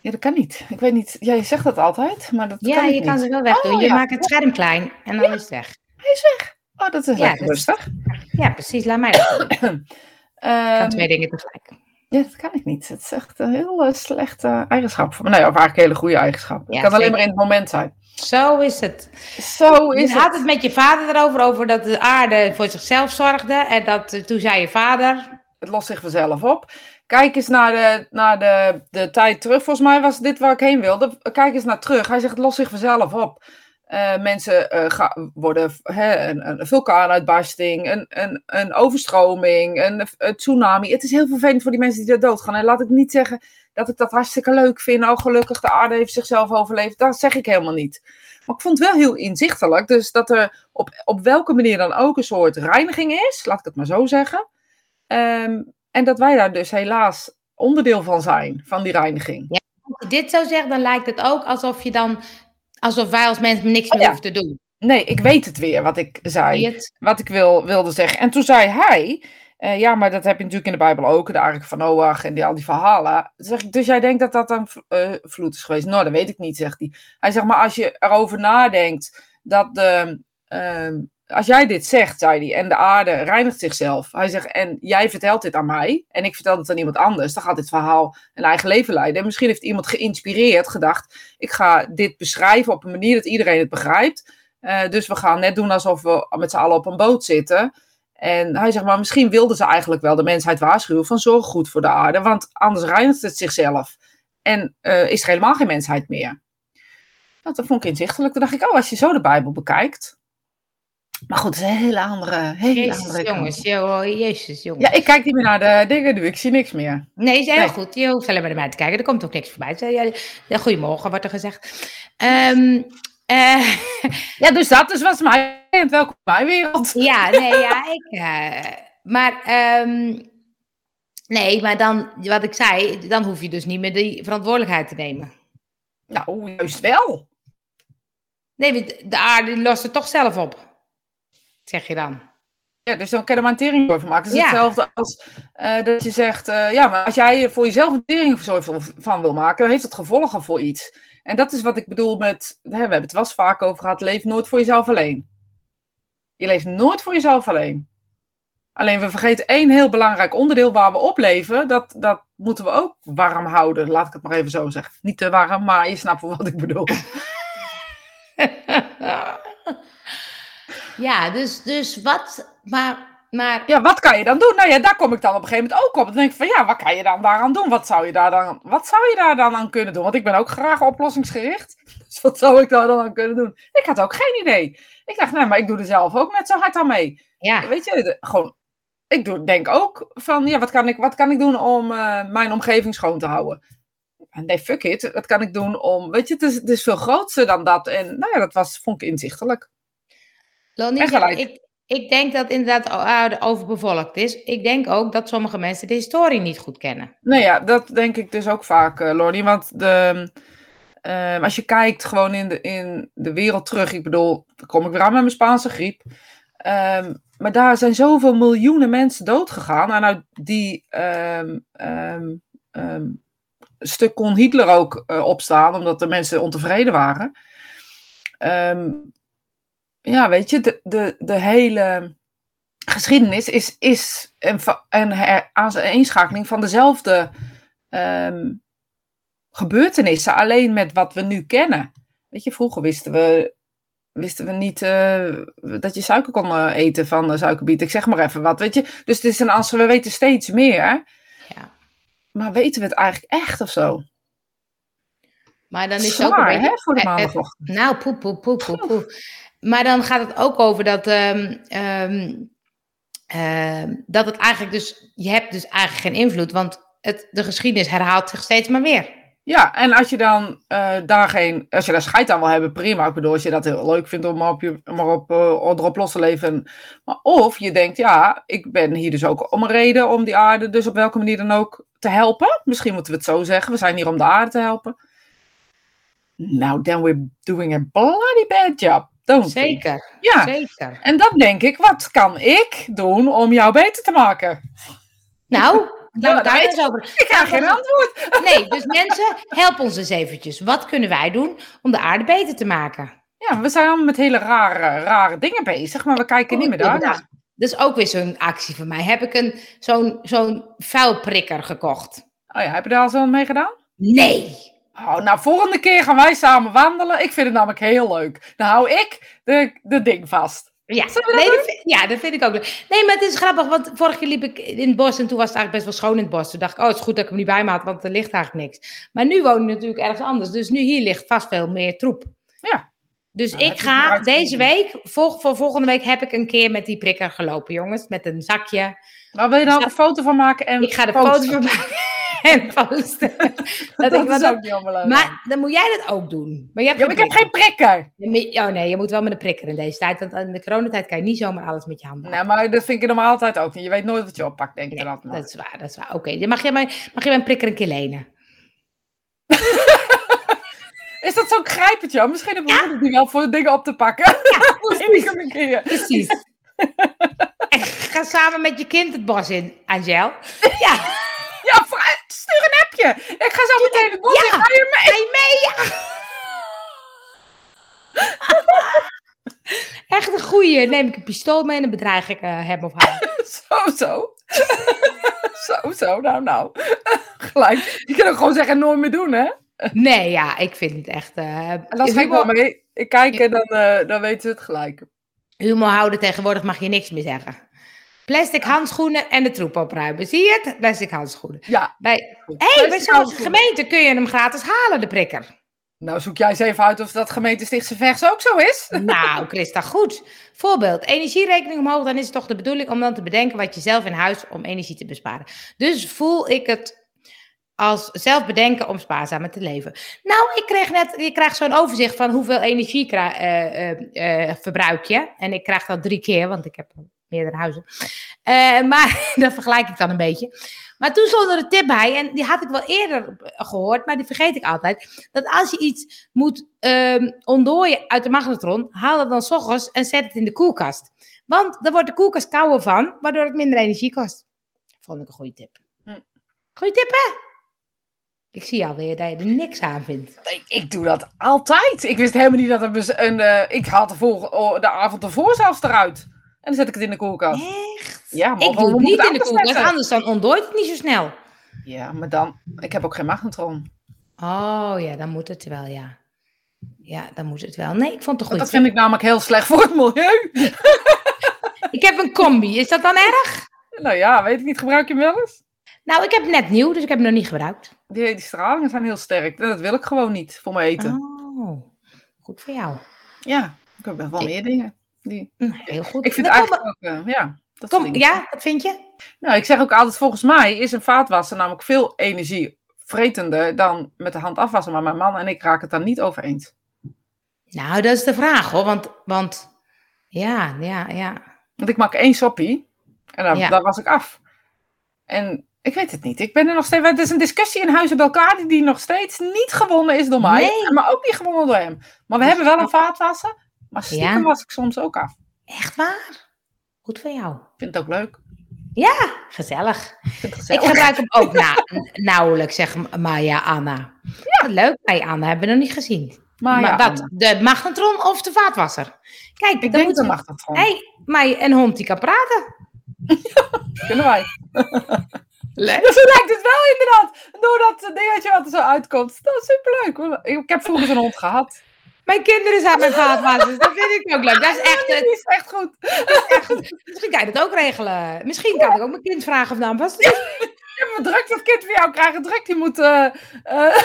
Ja, dat kan niet. Ik weet niet. Ja, je zegt dat altijd, maar dat ja, kan je kan ze wel weg doen. Oh, je ja. maakt het scherm klein en dan is het weg. Hij is weg. Oh, dat is ja, dat rustig. Ja, precies. Laat mij dat doen. Um, kan twee dingen tegelijk. Ja, dat kan ik niet. Het is echt een heel slechte eigenschap. Nee, of eigenlijk een hele goede eigenschap. Ja, het kan zeker. alleen maar in het moment zijn. Zo is het. Zo is je het. had het met je vader erover, over dat de aarde voor zichzelf zorgde. En dat, uh, toen zei je vader... Het lost zich vanzelf op. Kijk eens naar, de, naar de, de tijd terug. Volgens mij was dit waar ik heen wilde. Kijk eens naar terug. Hij zegt, het lost zich vanzelf op. Uh, mensen ga, worden hè, een, vulkaanuitbarsting, een, een, een overstroming, een, een, tsunami. Het is heel vervelend voor die mensen die er doodgaan. En laat ik niet zeggen dat ik dat hartstikke leuk vind. Oh, gelukkig, de aarde heeft zichzelf overleefd. Dat zeg ik helemaal niet. Maar ik vond het wel heel inzichtelijk. Dus dat er op, op welke manier dan ook een soort reiniging is, laat ik het maar zo zeggen. Um, en dat wij daar dus helaas onderdeel van zijn, van die reiniging. Als je dit zo zegt, dan lijkt het ook alsof je dan alsof wij als mensen niks meer oh, ja. hoeven te doen. Nee, ik weet het weer wat ik zei. Wat ik wil, wilde zeggen. En toen zei hij. Uh, ja, maar dat heb je natuurlijk in de Bijbel ook. De Ark van Noach en die, al die verhalen. Zeg ik, dus jij denkt dat dat een uh, vloed is geweest? Nou, dat weet ik niet, zegt hij. Hij zegt, maar als je erover nadenkt dat de. Uh, als jij dit zegt, zei hij, en de aarde reinigt zichzelf. Hij zegt, en jij vertelt dit aan mij, en ik vertel het aan iemand anders, dan gaat dit verhaal een eigen leven leiden. En misschien heeft iemand geïnspireerd, gedacht, ik ga dit beschrijven op een manier dat iedereen het begrijpt. Uh, dus we gaan net doen alsof we met z'n allen op een boot zitten. En hij zegt, maar misschien wilden ze eigenlijk wel de mensheid waarschuwen van zorg goed voor de aarde, want anders reinigt het zichzelf. En uh, is er helemaal geen mensheid meer. Dat vond ik inzichtelijk. Toen dacht ik, oh, als je zo de Bijbel bekijkt, maar goed, het is een hele andere. Hele Jezus, andere jongens, joh, Jezus, jongens. Ja, ik kijk niet meer naar de dingen nu. Ik zie niks meer. Nee, is heel nee. goed. Je hoeft alleen maar naar mij te kijken. Er komt ook niks voorbij. Goedemorgen, wordt er gezegd. Um, uh, ja, dus dat is was mijn. Welkom mijn wereld. Ja, nee, ja, ik. Uh, maar. Um, nee, maar dan, wat ik zei, dan hoef je dus niet meer die verantwoordelijkheid te nemen. Nou, juist wel. Nee, de aarde lost het toch zelf op zeg je dan. Ja, dus dan kan je er maar een van maken. Het is hetzelfde als uh, dat je zegt, uh, ja, maar als jij voor jezelf een teringzooi van wil maken, dan heeft het gevolgen voor iets. En dat is wat ik bedoel met, hè, we hebben het was vaak over gehad, leef nooit voor jezelf alleen. Je leeft nooit voor jezelf alleen. Alleen we vergeten één heel belangrijk onderdeel waar we op leven. Dat, dat moeten we ook warm houden. Laat ik het maar even zo zeggen. Niet te warm, maar je snapt wat ik bedoel. Ja, dus, dus wat, maar, maar... Ja, wat kan je dan doen? Nou ja, daar kom ik dan op een gegeven moment ook op. Dan denk ik van, ja, wat kan je dan daaraan doen? Wat zou je daar dan, wat zou je daar dan aan kunnen doen? Want ik ben ook graag oplossingsgericht. Dus wat zou ik daar dan aan kunnen doen? Ik had ook geen idee. Ik dacht, nee, maar ik doe er zelf ook net zo hard aan mee. Ja. Weet je, gewoon... Ik doe, denk ook van, ja, wat kan ik, wat kan ik doen om uh, mijn omgeving schoon te houden? En nee, fuck it. Wat kan ik doen om... Weet je, het is, het is veel groter dan dat. En nou ja, dat was, vond ik inzichtelijk. Lonnie, ik, ik denk dat inderdaad aarde overbevolkt is. Ik denk ook dat sommige mensen de historie niet goed kennen. Nou ja, dat denk ik dus ook vaak, uh, Lonnie. Want de, uh, als je kijkt gewoon in de, in de wereld terug. Ik bedoel, dan kom ik weer aan met mijn Spaanse griep. Um, maar daar zijn zoveel miljoenen mensen dood gegaan. En uit die um, stuk kon Hitler ook uh, opstaan, omdat de mensen ontevreden waren. Um, ja, weet je, de, de, de hele geschiedenis is, is een, een aanschakeling van dezelfde um, gebeurtenissen, alleen met wat we nu kennen. Weet je, vroeger wisten we, wisten we niet uh, dat je suiker kon uh, eten van de suikerbiet. Ik zeg maar even wat, weet je. Dus het is een als we weten steeds meer. Ja. Maar weten we het eigenlijk echt of zo? Maar dan is het ook een beetje... hè, voor de maandagochtend. Nou, poep, poep, poep, poep, poep. Maar dan gaat het ook over dat, um, um, uh, dat het eigenlijk dus, je hebt dus eigenlijk geen invloed, want het, de geschiedenis herhaalt zich steeds maar weer. Ja, en als je dan uh, daar geen, als je daar scheid aan wil hebben, prima. Ik bedoel, als je dat heel leuk vindt om, op je, maar op, uh, erop los te leven. Maar of je denkt, ja, ik ben hier dus ook om een reden om die aarde, dus op welke manier dan ook, te helpen. Misschien moeten we het zo zeggen. We zijn hier om de aarde te helpen. Nou, then we're doing a bloody bad job. Zeker. Ja. Zeker. En dan denk ik, wat kan ik doen om jou beter te maken? Nou, daar eens over. Ik krijg geen antwoord. Nee, dus mensen, help ons eens eventjes. Wat kunnen wij doen om de aarde beter te maken? Ja, we zijn allemaal met hele rare, rare dingen bezig, maar we kijken oh, niet meer daar. Dat is ook weer zo'n actie van mij. Heb ik een, zo'n, zo'n vuilprikker gekocht. Oh ja, heb je daar al zo mee gedaan? Nee. Oh, nou, volgende keer gaan wij samen wandelen. Ik vind het namelijk heel leuk. Dan hou ik de, de ding vast. Ja, nee, dat ja, dat vind ik ook leuk. Nee, maar het is grappig, want vorige keer liep ik in het bos en toen was het eigenlijk best wel schoon in het bos. Toen dacht ik, oh, het is goed dat ik hem niet bij me had, want er ligt eigenlijk niks. Maar nu woon ik natuurlijk ergens anders, dus nu hier ligt vast veel meer troep. Ja. Dus nou, ik ga deze week, voor, voor volgende week heb ik een keer met die prikker gelopen, jongens. Met een zakje. Maar wil je dan ook een foto van maken? En ik ga de foto van maken. En posten. dat, dat is ook niet Maar dan moet jij dat ook doen. Maar je hebt ja, maar ik heb geen prikker. Oh nee, je moet wel met een prikker in deze tijd. Want in de coronatijd kan je niet zomaar alles met je handen Nee, maar dat vind ik normaal altijd ook niet. Je weet nooit wat je oppakt, denk ik. dat, dat is waar, dat is waar. Oké, okay. mag, je mij, mag je mijn prikker een keer lenen? Is dat zo'n grijpertje? Misschien heb ik ja. die wel voor dingen op te pakken. Ja, precies. precies. ga samen met je kind het bos in, Angel. Ja. Ja, stuur een appje. Ik ga zo meteen het bos in. Ga je mee? Ga je mee? Ja. Echt een goeie. Neem ik een pistool mee en dan bedreig ik uh, hem of haar. zo, zo. zo, zo. Nou, nou. Gelijk. Je kan ook gewoon zeggen nooit meer doen, hè? Nee, ja, ik vind het echt... Uh, dan ga ik wel mee. Ik kijk en dan, uh, dan weten ze het gelijk. Humor houden tegenwoordig mag je niks meer zeggen. Plastic handschoenen en de troep opruimen. Zie je het? Plastic handschoenen. Ja. Bij, hey, bij zo'n gemeente kun je hem gratis halen, de prikker. Nou, zoek jij eens even uit of dat gemeente Stichtse Vechts ook zo is. Nou, Christa, goed. Voorbeeld, energierekening omhoog, dan is het toch de bedoeling om dan te bedenken wat je zelf in huis om energie te besparen. Dus voel ik het als zelf bedenken om spaarzamer te leven. Nou, ik kreeg net, je krijgt zo'n overzicht van hoeveel energie uh, uh, verbruik je. En ik krijg dat drie keer, want ik heb meerdere huizen. maar dat vergelijk ik dan een beetje. Maar toen stond er een tip bij, en die had ik wel eerder gehoord, maar die vergeet ik altijd. Dat als je iets moet um, ontdooien uit de magnetron, haal het dan s ochtends en zet het in de koelkast. Want dan wordt de koelkast kouder van, waardoor het minder energie kost. Vond ik een goede tip. Hm. Goeie tip, hè? Ik zie alweer dat je er niks aan vindt. Ik, ik doe dat altijd. Ik wist helemaal niet dat er een. Uh, ik haal de, voor, de avond ervoor zelfs eruit. En dan zet ik het in de koelkast. Echt? Ja, maar ik doe het niet in de koelkast, anders dan ontdooit het niet zo snel. Ja, maar dan. Ik heb ook geen magnetron. Oh ja, dan moet het wel, ja. Ja, dan moet het wel. Nee, ik vond het goed. Dat vind ik namelijk heel slecht voor het milieu. ik heb een combi. Is dat dan erg? Nou ja, weet ik niet. Gebruik je hem wel eens? Nou, ik heb net nieuw, dus ik heb hem nog niet gebruikt. Die, die stralingen zijn heel sterk. Dat wil ik gewoon niet voor mijn eten. Oh, goed voor jou. Ja, ik heb wel meer dingen. Die... Heel goed. Ik vind het eigenlijk ook, uh, ja. Dat Kom, ja, wat vind je? Nou, ik zeg ook altijd, volgens mij is een vaatwasser namelijk veel energievretender dan met de hand afwassen. Maar mijn man en ik raken het dan niet over eens. Nou, dat is de vraag hoor. Want, want ja, ja, ja. Want ik maak één soppie en dan, ja. dan was ik af. En ik weet het niet. Ik ben er nog steeds. Het is een discussie in Huizen bij elkaar die nog steeds niet gewonnen is door mij. Nee. Maar ook niet gewonnen door hem. Maar we hebben wel een vaatwasser. Maar stiekem ja. was ik soms ook af. Echt waar? Goed voor jou. Ik vind het ook leuk. Ja, gezellig. Ik, ik gebruik hem ook na, nauwelijks, zeg Maya Anna. Ja. Leuk, Maya Anna hebben we nog niet gezien. Maya maar wat, de magnetron of de vaatwasser? Kijk, ik denk de magnetron. Hé, hey, een hond die kan praten. kunnen wij. Leuk. Dus zo lijkt het wel inderdaad. Door dat dingetje wat er zo uitkomt. Dat is superleuk. Ik heb vroeger een hond gehad. Mijn kinderen zijn mijn vaatwasser. Dat vind ik ook leuk. Dat is echt, dat is echt goed. is echt goed. Misschien kan je dat ook regelen. Misschien kan ik ook mijn kind vragen of nou was. Ja, maar druk dat kind voor jou krijgen. Druk, die moet uh, uh,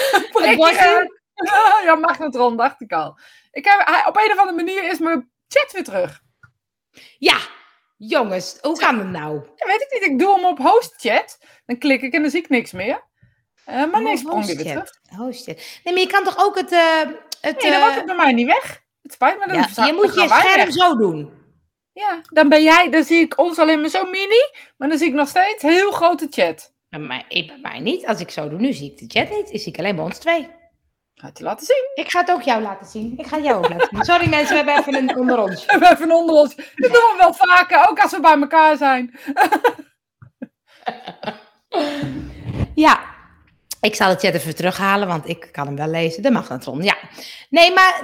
ja, magnetron, dacht ik al. Ik heb, op een of andere manier is mijn chat weer terug. Ja, Jongens, hoe kan het nou? Ja, weet ik niet. Ik doe hem op host chat. Dan klik ik en dan zie ik niks meer. Uh, maar nee, sprong weer terug. Hostchat. Nee, maar je kan toch ook het... Uh, het nee, dan wordt het bij mij niet weg. Het spijt me. Dan ja, je moet je scherm zo doen. Ja, dan ben jij... Dan zie ik ons alleen maar zo mini. Maar dan zie ik nog steeds heel grote chat. Bij mij, bij mij niet. Als ik zo doe, nu zie ik de chat niet. Dan zie ik alleen bij ons twee. Ga het je laten zien? Ik ga het ook jou laten zien. Ik ga jou ook laten zien. Sorry mensen, we hebben even een onder ons. We hebben even een onder ons. Dat doen we wel vaker, ook als we bij elkaar zijn. ja, ik zal het chat even terughalen, want ik kan hem wel lezen. De magnetron, ja. Nee, maar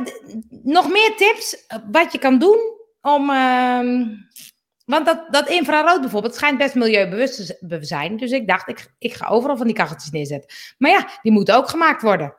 nog meer tips wat je kan doen om... Uh, want dat, dat infrarood bijvoorbeeld schijnt best milieubewust te zijn. Dus ik dacht, ik, ik ga overal van die kacheltjes neerzetten. Maar ja, die moeten ook gemaakt worden.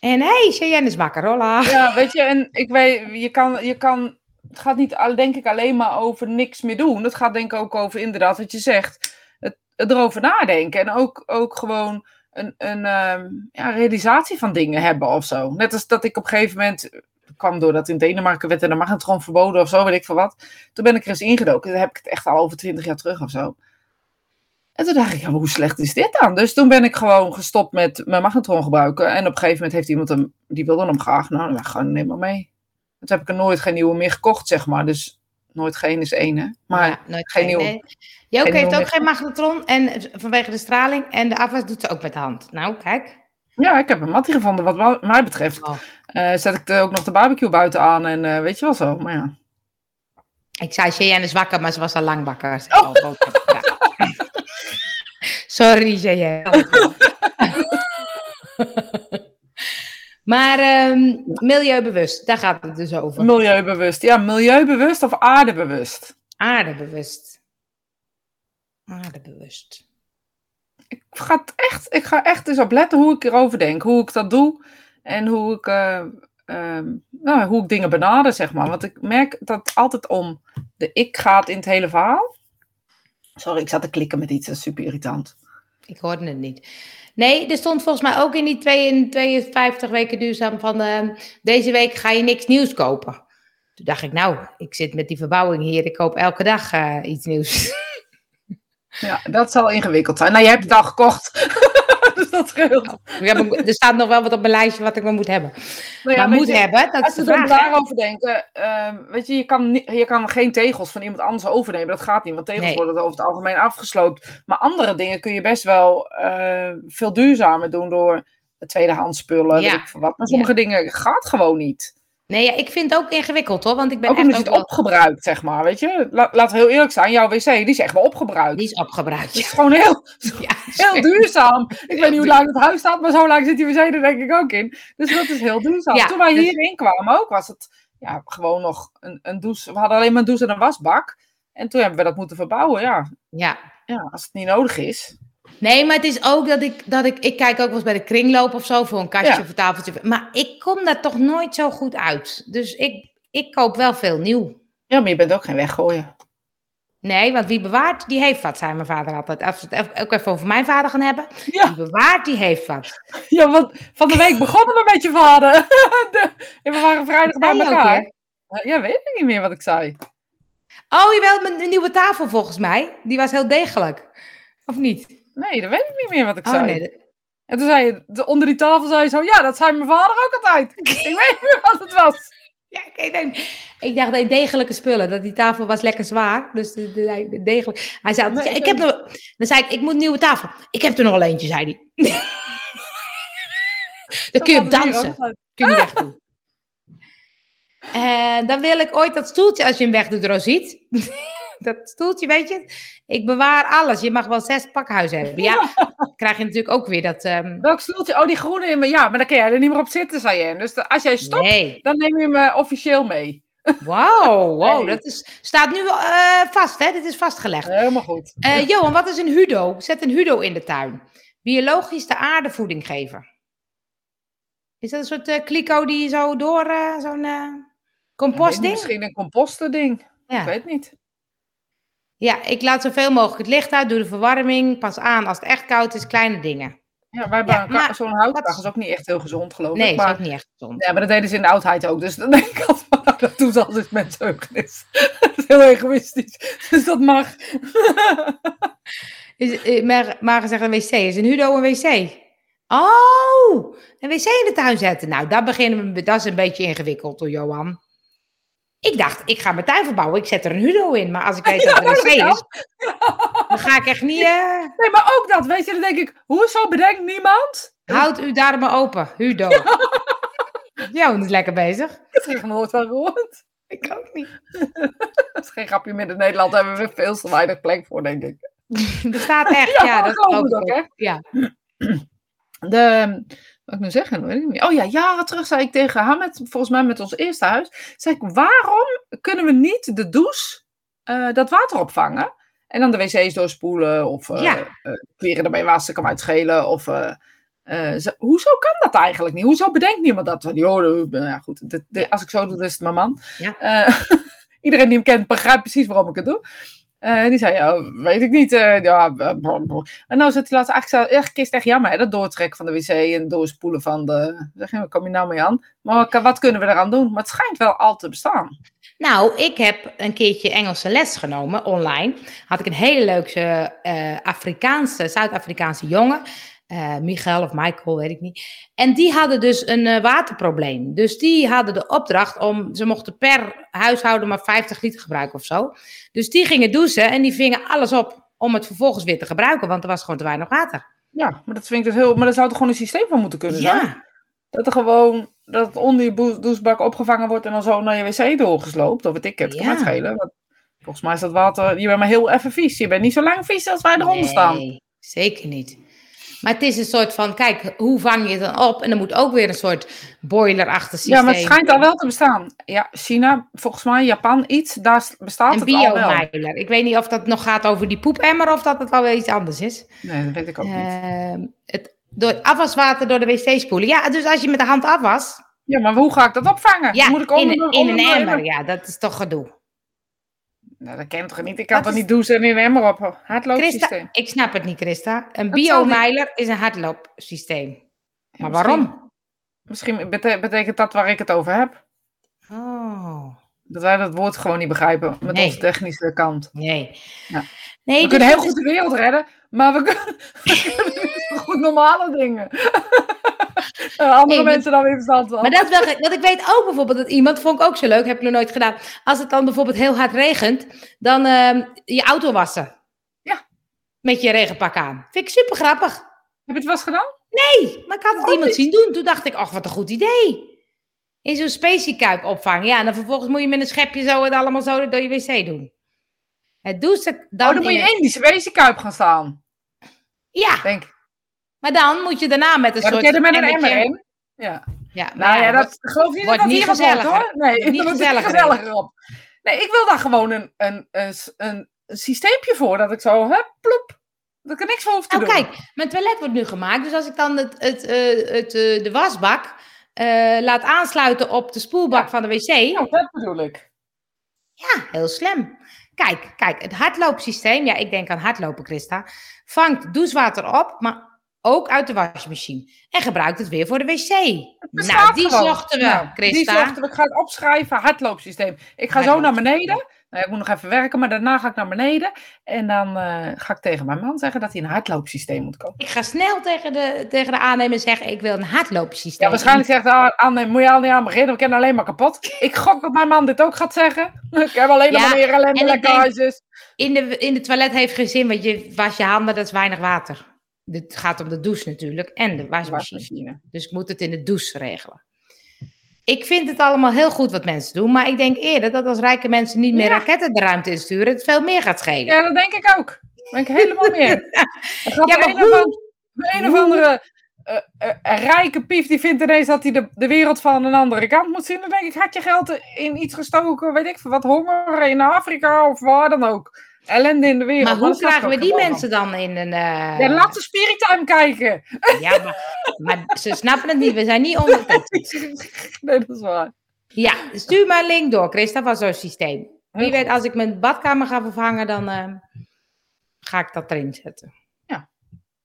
En hey, Cheyenne is wakker, hola. Ja, weet je, en ik weet, je kan, je kan, het gaat niet, denk ik, alleen maar over niks meer doen. Het gaat denk ik ook over inderdaad wat je zegt, het erover nadenken. En ook, ook gewoon een, een ehm, ja, realisatie van dingen hebben of zo. Net als dat ik op een gegeven moment, kwam doordat in Denemarken werd en dan mag het gewoon verboden of zo, weet ik veel wat. Toen ben ik er eens ingedoken. Dan heb ik het echt al over twintig jaar terug of zo. En toen dacht ik, ja, hoe slecht is dit dan? Dus toen ben ik gewoon gestopt met mijn magnetron gebruiken. En op een gegeven moment heeft iemand hem, die wilde hem graag. Nou, dan gewoon neem maar mee. Toen heb ik er nooit geen nieuwe meer gekocht, zeg maar. Dus nooit geen is één, hè? Maar ja, nooit geen, nieuwe. Nee. Joke heeft ook geen magnetron en vanwege de straling. En de afwas doet ze ook met de hand. Nou, kijk. Ja, ik heb een mattie gevonden. Wat mij betreft oh. uh, zet ik ook nog de barbecue buiten aan en uh, weet je wel zo. Maar ja. Ik zei Cheyenne is wakker, maar ze was al lang wakker. Oh. Oh, Sorry, Cheyenne. maar um, milieubewust, daar gaat het dus over. Milieubewust, ja, milieubewust of aardebewust? Aardebewust. Aardebewust. Ik ga, echt, ik ga echt eens op letten hoe ik erover denk, hoe ik dat doe en hoe ik, uh, nou, hoe ik dingen benader, zeg maar. Want ik merk dat het altijd om de ik gaat in het hele verhaal. Sorry, ik zat te klikken met iets, dat is super irritant. Ik hoorde het niet. Nee, er stond volgens mij ook in die 52 weken duurzaam van uh, deze week ga je niks nieuws kopen. Toen dacht ik, nou, ik zit met die verbouwing hier, ik koop elke dag uh, iets nieuws. Ja, dat zal ingewikkeld zijn. Nou, je hebt het al gekocht. Dat scheelt. er staat nog wel wat op mijn lijstje wat ik wel moet hebben. Nou ja, maar moet hebben, dat als we daarover denken, uh, weet je, je kan, je kan geen tegels van iemand anders overnemen. Dat gaat niet, want tegels worden over het algemeen afgesloopt. Maar andere dingen kun je best wel uh, veel duurzamer doen door tweedehands spullen. Ja. wat. Maar sommige dingen gaat gewoon niet. Nee, ja, ik vind het ook ingewikkeld hoor, want ik ben ook echt omdat je het opgebruikt, zeg maar, weet je. laten we heel eerlijk zijn, jouw wc, die is echt wel opgebruikt. Die is opgebruikt, ja. is gewoon heel, ja, heel duurzaam. Ik weet niet hoe lang het huis staat, maar zo lang zit die wc er denk ik ook in. Dus dat is heel duurzaam. Toen wij dus... hierin kwamen ook, was het ja, gewoon nog een, een douche. We hadden alleen maar een douche en een wasbak. En toen hebben we dat moeten verbouwen, ja. Ja. Ja, als het niet nodig is. Nee, maar het is ook dat ik, dat ik, ik kijk ook wel eens bij de kringloop of zo voor een kastje of een tafeltje. Maar ik kom daar toch nooit zo goed uit. Dus ik, ik koop wel veel nieuw. Ja, maar je bent ook geen weggooien. Nee, want wie bewaart, die heeft wat, zei mijn vader altijd. Als we het ook even over mijn vader gaan hebben. Ja. Wie bewaart, die heeft wat. Ja, want van de week begonnen we met je vader. De, we waren vrijdag bij elkaar. Ja, weet ik niet meer wat ik zei. Oh, je wilt een nieuwe tafel volgens mij. Die was heel degelijk. Of niet? Nee, dat weet ik niet meer wat ik oh, zei. Nee, En toen zei je, onder die tafel zei je zo, ja, dat zei mijn vader ook altijd. ik weet niet meer wat het was. Ja, ik, denk, ik dacht, nee, degelijke spullen. Dat die tafel was lekker zwaar. Dus de, de, degelijk. Hij zei, nee, ik heb nog, dan zei ik, ik moet een nieuwe tafel. Ik heb er nog al eentje, zei hij. dan kun je op dansen. Kun je weg doen. En dan wil ik ooit dat stoeltje, als je hem wegdoet, er ziet dat stoeltje, weet je. Ik bewaar alles. Je mag wel zes pakhuizen hebben. Ja, krijg je natuurlijk ook weer dat... Um... Welk stoeltje? Oh, die groene. in Ja, maar dan kun jij er niet meer op zitten, zei je. Dus als jij stopt, dan neem je uh, officieel mee. Wauw, wow, dat is, staat nu uh, vast, hè? Dit is vastgelegd. Helemaal goed. Uh, Johan, wat is een Hudo? Zet een Hudo in de tuin. Biologisch de aarde voeding geven. Is dat een soort uh, kliko die zo door, zo'n compostding? Ja, misschien een composterding. Ja. Ik weet niet. Ja, ik laat zoveel mogelijk het licht uit, doe de verwarming, pas aan als het echt koud is, kleine dingen. Ja, wij hebben ja, zo'n houtkachel is ook niet echt heel gezond, geloof ik. Nee, is ook niet echt gezond. Ja, maar dat deden ze in de oudheid ook. Dus dan denk ik altijd, dat doen ze altijd met is. dat is heel egoïstisch. Dus dat mag. is, eh, maar, maar gezegd een wc. Is een Hudo een wc? Oh, een wc in de tuin zetten. Nou, dat beginnen we, dat is een beetje ingewikkeld door Johan. Ik dacht, ik ga mijn tuin verbouwen, ik zet er een Hudo in. Maar als ik weet dat het een wc is, dan ga ik echt niet... Uh... Nee, maar ook dat, weet je, dan denk ik, hoezo bedenkt niemand? Houd uw darmen open, Hudo. Ja, is lekker bezig. Ik heb er nooit van gehoord. Ik ook niet. dat is geen grapje meer. In Nederland hebben we veel te weinig plek voor, denk ik. Er staat echt, ja, ja dat ik ook. Hè? Ja. De, wat ik nu zeggen? Weet ik niet. Oh ja, jaren terug zei ik tegen haar, met, volgens mij met ons eerste huis, zei ik, waarom kunnen we niet de douche uh, dat water opvangen? En dan de wc's doorspoelen of uh, ja. uh, kleren ermee wassen, kan uitschelen. Of, hoezo kan dat eigenlijk niet? Hoezo bedenkt niemand dat? Ja, goed, de, de, als ik zo doe, is het mijn man. Ja. iedereen die hem kent begrijpt precies waarom ik het doe. Uh, die zei, ja, weet ik niet. Uh, ja, en nou zit hij laatst zo, echt, kist echt jammer, dat doortrekken van de wc en doorspoelen van de, zeg je, kom je nou mee aan? Maar wat kunnen we eraan doen? Maar het schijnt wel al te bestaan. Nou, ik heb een keertje Engelse les genomen, online. Had ik een hele leuke Afrikaanse, Zuid-Afrikaanse jongen. Uh, Michael of Michael, weet ik niet. En die hadden dus een uh, waterprobleem. Dus die hadden de opdracht om, ze mochten per huishouden maar 50 liter gebruiken of zo. Dus die gingen douchen en die vingen alles op om het vervolgens weer te gebruiken, want er was gewoon te weinig water. Ja, maar dat vind ik dus heel. Maar daar zou toch gewoon een systeem van moeten kunnen zijn? Ja. Dat er gewoon dat het onder je douchebak opgevangen wordt en dan zo naar je wc doorgesloopt. Of wat ik heb, ja. schelen. Want volgens mij is dat water. Je bent maar heel even vies. Je bent niet zo lang vies als wij eronder nee, staan. Zeker niet. Maar het is een soort van, kijk, hoe vang je het dan op? En er moet ook weer een soort boiler-achtig systeem. Ja, maar het schijnt al wel te bestaan. Ja, China, volgens mij, Japan, iets, daar bestaat het al wel. Een Ik weet niet of dat nog gaat over die poepemmer of dat het alweer iets anders is. Nee, dat weet ik ook niet. Uh, het, door afwaswater door de wc spoelen. Ja, dus als je met de hand afwas. Ja, maar hoe ga ik dat opvangen? Ja, moet ik in, in een emmer. Ja, dat is toch gedoe. Nou, dat kent toch niet? Ik kan toch niet douchen en in een emmer op hardloopsysteem? ik snap het niet, Christa. Een biomijler is een hardloopsysteem. maar waarom? Misschien betekent dat waar ik het over heb. Oh. Dat wij dat woord gewoon niet begrijpen met onze technische kant. Nee. Ja. nee we kunnen heel goed de wereld redden, maar we kunnen, we kunnen goed normale dingen. andere mensen dan weer verstand van. Maar dat, wel, dat ik weet ook bijvoorbeeld dat iemand, vond ik ook zo leuk, heb ik nog nooit gedaan. Als het dan bijvoorbeeld heel hard regent, dan uh, je auto wassen. Ja. Met je regenpak aan. Vind ik super grappig. Heb je het was gedaan? Nee, maar ik had het oh, iemand zien doen. Toen dacht ik, ach, wat een goed idee. In zo'n speciekuip opvangen. Ja, en dan vervolgens moet je met een schepje zo het allemaal zo door je wc doen. Het douchen dan... Oh, dan moet je in die speciekuip gaan staan. Ja. Denk maar dan moet je daarna met een ja, soort... Ja, met een emmer in. Ja. Ja, nou ja, dat geloof niet dat dat niet gezellig hoor. Nee, niet gezelliger. gezelliger op. Nee, ik wil daar gewoon een, een, een, een, systeempje voor. Dat ik zo, hup, ploep. Dat ik er niks voor hoef te doen. kijk, mijn toilet wordt nu gemaakt. Dus als ik dan het, het, het, uh, de wasbak uh, laat aansluiten op de spoelbak ja. van de wc. Ja, dat bedoel ik. Ja, heel slim. Kijk, kijk, het hardloopsysteem, ja, ik denk aan hardlopen, Christa, vangt douchewater op, maar ook uit de wasmachine. En gebruikt het weer voor de wc. Nou, die gewoon. zochten we, nou, Christa. Die zochten we. Ik ga het opschrijven, hardloopsysteem. Ik ga zo naar beneden. Nou, ik moet nog even werken, maar daarna ga ik naar beneden. En dan uh, ga ik tegen mijn man zeggen dat hij een hardloopsysteem moet kopen. Ik ga snel tegen de, tegen de aannemer zeggen, ik wil een hardloopsysteem. Ja, waarschijnlijk zegt de aannemer, moet je al niet aan beginnen, we kennen alleen maar kapot. Ik gok dat mijn man dit ook gaat zeggen. Ik heb alleen ja, maar meer ellende lekkages. In de, in de toilet heeft geen zin, want je was je handen, dat is weinig water. Het gaat om de douche natuurlijk en de wasmachine. Dus ik moet het in de douche regelen. Ik vind het allemaal heel goed wat mensen doen, maar ik denk eerder dat als rijke mensen niet meer raketten de ruimte insturen, het veel meer gaat schelen. Ja, dat denk ik ook. Dat denk ik helemaal meer. ja, maar een, hoe, of, een of andere uh, uh, rijke pief die vindt ineens dat hij de, de wereld van een andere kant moet zien. Dan denk ik, had je geld in iets gestoken, weet ik wat, honger in Afrika of waar dan ook. Ellende in de wereld. Maar hoe krijgen we die mensen dan in een... Uh... Ja, laat de Spirit kijken. Ja, maar, maar, ze snappen het niet. We zijn niet ondertussen. nee, dat is waar. Ja, stuur maar een link door, Christa, van zo'n systeem. Wie weet, als ik mijn badkamer ga vervangen, dan uh, ga ik dat erin zetten. Ja,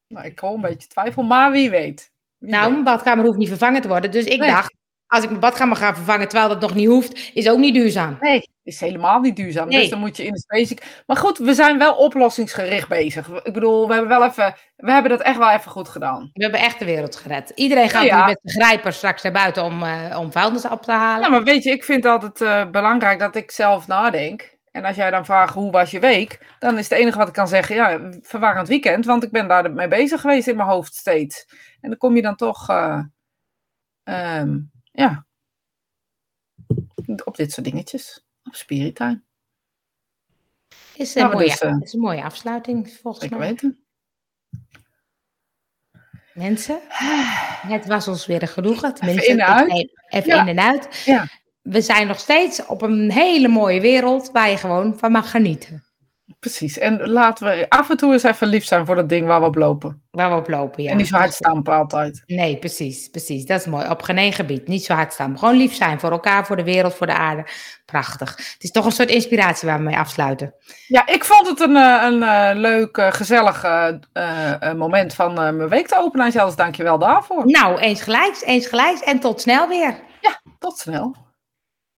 nou, ik hoor een beetje twijfel, maar wie weet. Wie nou, weet. mijn badkamer hoeft niet vervangen te worden. Dus ik nee. dacht, als ik mijn badkamer ga vervangen terwijl dat nog niet hoeft, is ook niet duurzaam. Nee, is helemaal niet duurzaam. Nee. Dus dan moet je in de basic. Maar goed, we zijn wel oplossingsgericht bezig. Ik bedoel, we hebben wel even, we hebben dat echt wel even goed gedaan. We hebben echt de wereld gered. Iedereen gaat ja, met de grijper straks naar buiten om, uh, om vuilnis op te halen. Ja, maar weet je, ik vind altijd uh, belangrijk dat ik zelf nadenk. En als jij dan vraagt hoe was je week, dan is het enige wat ik kan zeggen, ja, verwarrend weekend, want ik ben daar mee bezig geweest in mijn hoofd steeds. En dan kom je dan toch. Uh, um, ja, op dit soort dingetjes. Op Spiritime. Is een, mooie, dus, uh, is een mooie afsluiting volgens ik mij. Ik weet het. Mensen, het was ons weer een genoegen. Tenminste, even in en uit. Even ja. in en uit. Ja. We zijn nog steeds op een hele mooie wereld waar je gewoon van mag genieten. Precies. En laten we af en toe eens even lief zijn voor dat ding waar we op lopen. Waar we op lopen, ja. En niet zo hard stampen altijd. Nee, precies, precies. Dat is mooi. Op geen gebied. Niet zo hard stampen. Gewoon lief zijn voor elkaar, voor de wereld, voor de aarde. Prachtig. Het is toch een soort inspiratie waar we mee afsluiten. Ja, ik vond het een, eh, een, een eh, leuk, uh, gezellig uh, moment van mijn week te openen. En zelfs dank je wel daarvoor. Nou, eens gelijks, eens gelijks. En tot snel weer. Ja, tot snel.